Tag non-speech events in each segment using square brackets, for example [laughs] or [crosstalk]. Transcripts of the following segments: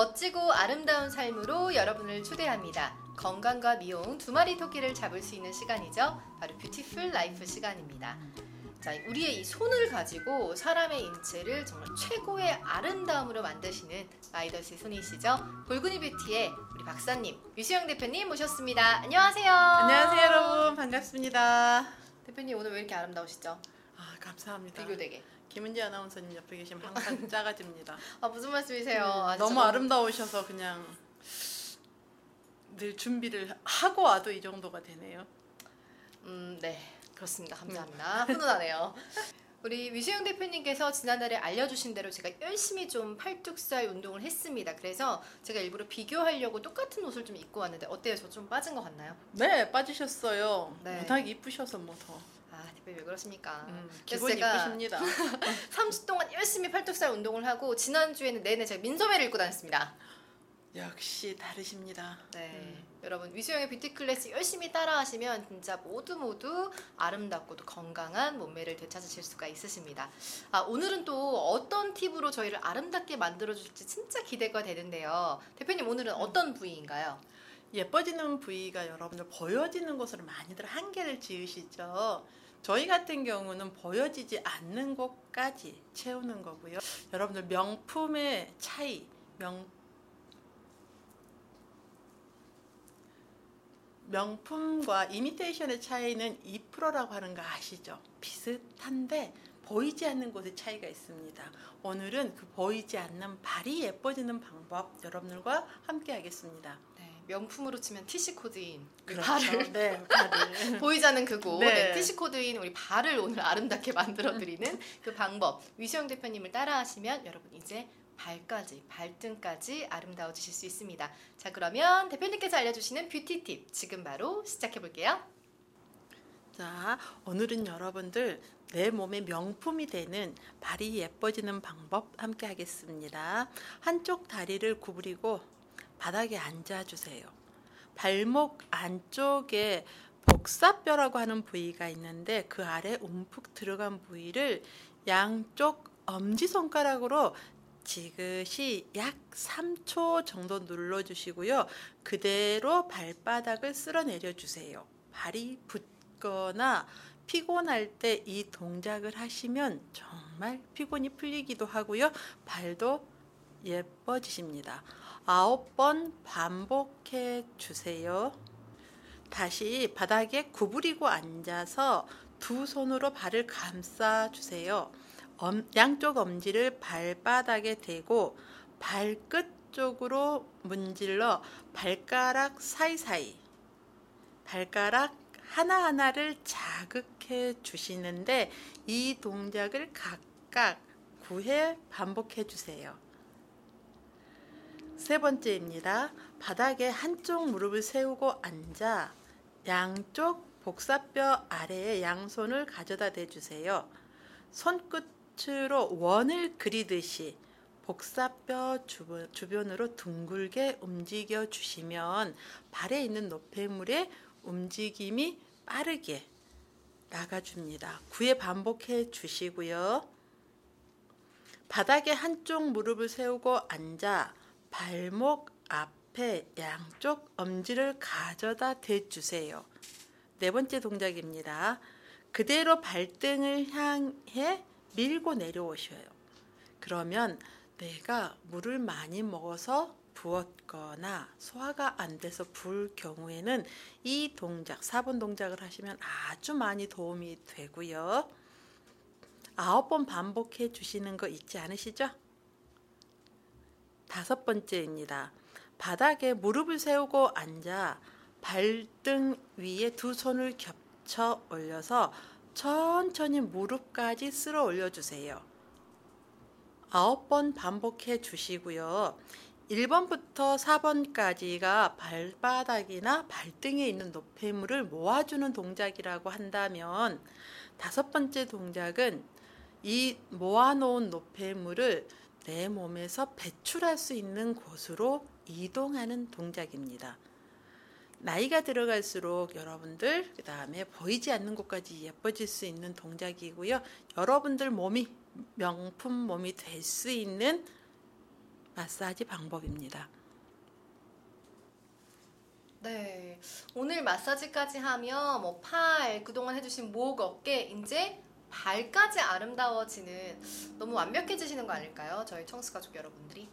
멋지고 아름다운 삶으로 여러분을 초대합니다. 건강과 미용 두 마리 토끼를 잡을 수 있는 시간이죠. 바로 beautiful life 시간입니다. 자, 우리의 이 손을 가지고 사람의 인체를 정말 최고의 아름다움으로 만드시는 마이더스의 손이시죠. 골근위뷰티의 우리 박사님, 위수영 대표님 모셨습니다. 안녕하세요. 안녕하세요 여러분 반갑습니다. 대표님 오늘 왜 이렇게 아름다우시죠? 아 감사합니다. 비교되게. 김은지 아나운서님 옆에 계시면 항상 작아집니다. 아 무슨 말씀이세요? 아, 너무 저는- 아름다우셔서 그냥 늘 준비를 하고 와도 이 정도가 되네요. 음, 네. 그렇습니다. 감사합니다. 훈훈하네요. [laughs] 우리 위수영 대표님께서 지난달에 알려주신 대로 제가 열심히 좀 팔뚝살 운동을 했습니다. 그래서 제가 일부러 비교하려고 똑같은 옷을 좀 입고 왔는데 어때요? 저 좀 빠진 것 같나요? 네 빠지셨어요. 네. 워낙 이쁘셔서 뭐 더. 아, 대표님 왜 그러십니까? 음, 그래서 제가 이쁘십니다. [laughs] 3주 동안 열심히 팔뚝살 운동을 하고 지난 주에는 내내 제가 민소매를 입고 다녔습니다. 역시 다르십니다. 네. 음. 여러분 위수영의 뷰티 클래스 열심히 따라하시면 진짜 모두 모두 아름답고도 건강한 몸매를 되찾으실 수가 있으십니다. 아, 오늘은 또 어떤 팁으로 저희를 아름답게 만들어 줄지 진짜 기대가 되는데요. 대표님 오늘은 어떤 부위인가요? 예뻐지는 부위가 여러분들 보여지는 곳으로 많이들 한계를 지으시죠. 저희 같은 경우는 보여지지 않는 곳까지 채우는 거고요. 여러분들 명품의 차이, 명 명품과 이미테이션의 차이는 2%라고 하는 거 아시죠? 비슷한데 보이지 않는 곳의 차이가 있습니다. 오늘은 그 보이지 않는 발이 예뻐지는 방법 여러분들과 함께 하겠습니다. 네, 명품으로 치면 티시 코드인 우리 그렇죠. 발을 네, 발을. [laughs] 보이지 않는 그곳 네. 네, 티시 코드인 우리 발을 오늘 아름답게 만들어 드리는 [laughs] 그 방법 위수영 대표님을 따라하시면 여러분 이제 발까지 발등까지 아름다워지실 수 있습니다. 자 그러면 대표님께서 알려주시는 beauty tip 지금 바로 시작해 볼게요. 자, 오늘은 여러분들 내 몸의 명품이 되는 발이 예뻐지는 방법 함께 하겠습니다. 한쪽 다리를 구부리고 바닥에 앉아 주세요. 발목 안쪽에 복사뼈라고 하는 부위가 있는데 그 아래 움푹 들어간 부위를 양쪽 엄지 손가락으로 지그시 약 3초 정도 눌러 주시고요. 그대로 발바닥을 쓸어내려 주세요. 발이 붓거나 피곤할 때 이 동작을 하시면 정말 피곤이 풀리기도 하고요. 발도 예뻐지십니다. 아홉 번 반복해 주세요. 다시 바닥에 구부리고 앉아서 두 손으로 발을 감싸 주세요. 엄- 양쪽 엄지를 발바닥에 대고 발끝 쪽으로 문질러 발가락 사이사이 발가락 하나하나를 자극해 주시는데 이 동작을 각각 9회 반복해 주세요. 세 번째입니다. 바닥에 한쪽 무릎을 세우고 앉아 양쪽 복사뼈 아래에 양손을 가져다 대주세요. 손끝으로 원을 그리듯이 복사뼈 주변, 주변으로 둥글게 움직여 주시면 발에 있는 노폐물의 움직임이 빠르게 나가줍니다. 9회 반복해 주시고요. 바닥에 한쪽 무릎을 세우고 앉아 발목 앞에 양쪽 엄지를 가져다 대주세요. 네 번째 동작입니다. 그대로 발등을 향해 밀고 내려오셔요. 그러면 내가 물을 많이 먹어서 부었거나 소화가 안 돼서 부을 경우에는 이 동작, 4번 동작을 하시면 아주 많이 도움이 되고요. 아홉 번 반복해 주시는 거 잊지 않으시죠? 다섯 번째입니다. 바닥에 무릎을 세우고 앉아 발등 위에 두 손을 겹쳐 올려서 천천히 무릎까지 쓸어 올려주세요. 아홉 번 반복해 주시고요. 1번부터 4번까지가 발바닥이나 발등에 있는 노폐물을 모아주는 동작이라고 한다면 다섯 번째 동작은 이 모아놓은 노폐물을 내 몸에서 배출할 수 있는 곳으로 이동하는 동작입니다. 나이가 들어갈수록 여러분들 그 다음에 보이지 않는 곳까지 예뻐질 수 있는 동작이고요. 여러분들 몸이 명품 몸이 될 수 있는 마사지 방법입니다. 네. 오늘 마사지까지 하면 뭐 팔, 그동안 해주신 목, 어깨, 이제 발까지 아름다워지는 너무 완벽해지시는 거 아닐까요? 저희 청수 가족 여러분들이.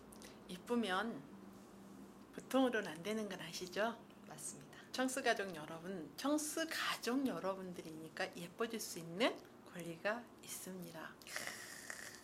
이쁘면 보통으로는 안 되는 건 아시죠? 맞습니다. 청스 가족 여러분, 청스 가족 여러분들이니까 예뻐질 수 있는 권리가 있습니다.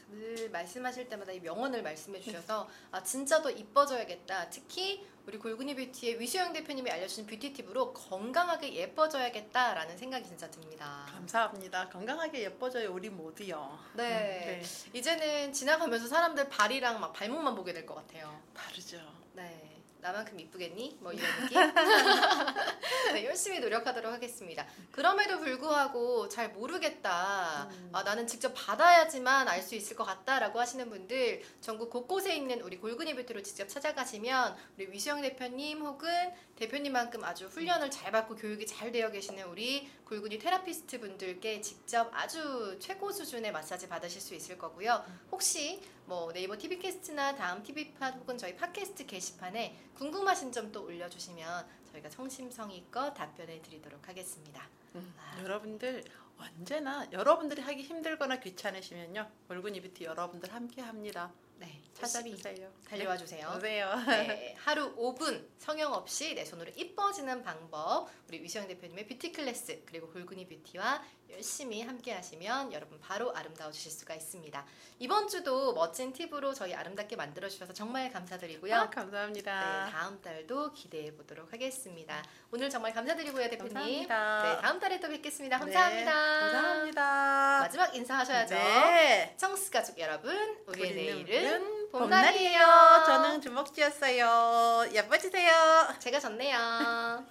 늘 말씀하실 때마다 이 명언을 말씀해 주셔서 아 진짜 더 이뻐져야겠다. 특히 우리 골근이 뷰티의 위수영 대표님이 알려주신 뷰티 팁으로 건강하게 예뻐져야겠다라는 생각이 진짜 듭니다. 감사합니다. 건강하게 예뻐져요 우리 모두요. 네. 네. 이제는 지나가면서 사람들 발이랑 막 발목만 보게 될 것 같아요. 바르죠. 네. 나만큼 이쁘겠니? 뭐 이런 느낌? [laughs] 네, 열심히 노력하도록 하겠습니다. 그럼에도 불구하고 잘 모르겠다. 음. 아, 나는 직접 받아야지만 알 수 있을 것 같다라고 하시는 분들 전국 곳곳에 있는 우리 골근이 뷰티로 직접 찾아가시면 우리 위수영 대표님 혹은 대표님만큼 아주 훈련을 잘 받고 교육이 잘 되어 계시는 우리 골근이 테라피스트 분들께 직접 아주 최고 수준의 마사지 받으실 수 있을 거고요. 혹시 뭐 네이버 TV 캐스트나 다음 TV팟 혹은 저희 팟캐스트 게시판에 궁금하신 점 또 올려주시면 저희가 성심성의껏 답변해 드리도록 하겠습니다. 음, 아. 여러분들 언제나 여러분들이 하기 힘들거나 귀찮으시면요 얼굴 이뷰티 여러분들 함께 합니다. 네, 열심히 찾아주세요. 달려와 주세요. 네, 오세요. 네, [laughs] 하루 5분 성형 없이 내 손으로 이뻐지는 방법 우리 위수영 대표님의 뷰티 클래스 그리고 골근이 뷰티와 열심히 함께 하시면 여러분 바로 아름다워지실 수가 있습니다. 이번 주도 멋진 팁으로 저희 아름답게 만들어 주셔서 정말 감사드리고요. 아, 감사합니다. 네, 다음 달도 기대해 보도록 하겠습니다. 오늘 정말 감사드리고요, 대표님. 감사합니다. 네, 다음 달에 또 뵙겠습니다. 네, 감사합니다. 감사합니다. 마지막 인사하셔야죠. 네. 청스 가족 여러분, 우리의 내일은. 봄날이에요. 저는 주먹쥐였어요. 예뻐지세요. 제가 졌네요.